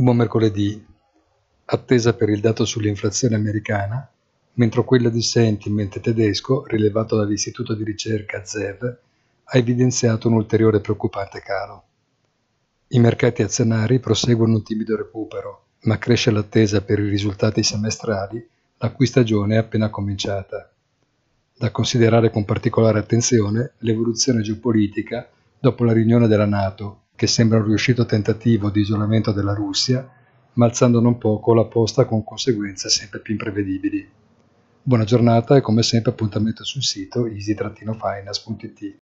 Buon mercoledì. Attesa per il dato sull'inflazione americana, mentre quella di sentiment tedesco, rilevato dall'istituto di ricerca ZEV, ha evidenziato un ulteriore preoccupante calo. I mercati azionari proseguono un timido recupero, ma cresce l'attesa per i risultati semestrali, la cui stagione è appena cominciata. Da considerare con particolare attenzione l'evoluzione geopolitica dopo la riunione della Nato, che sembra un riuscito tentativo di isolamento della Russia, ma alzando non poco la posta con conseguenze sempre più imprevedibili. Buona giornata e come sempre appuntamento sul sito easy-finance.it.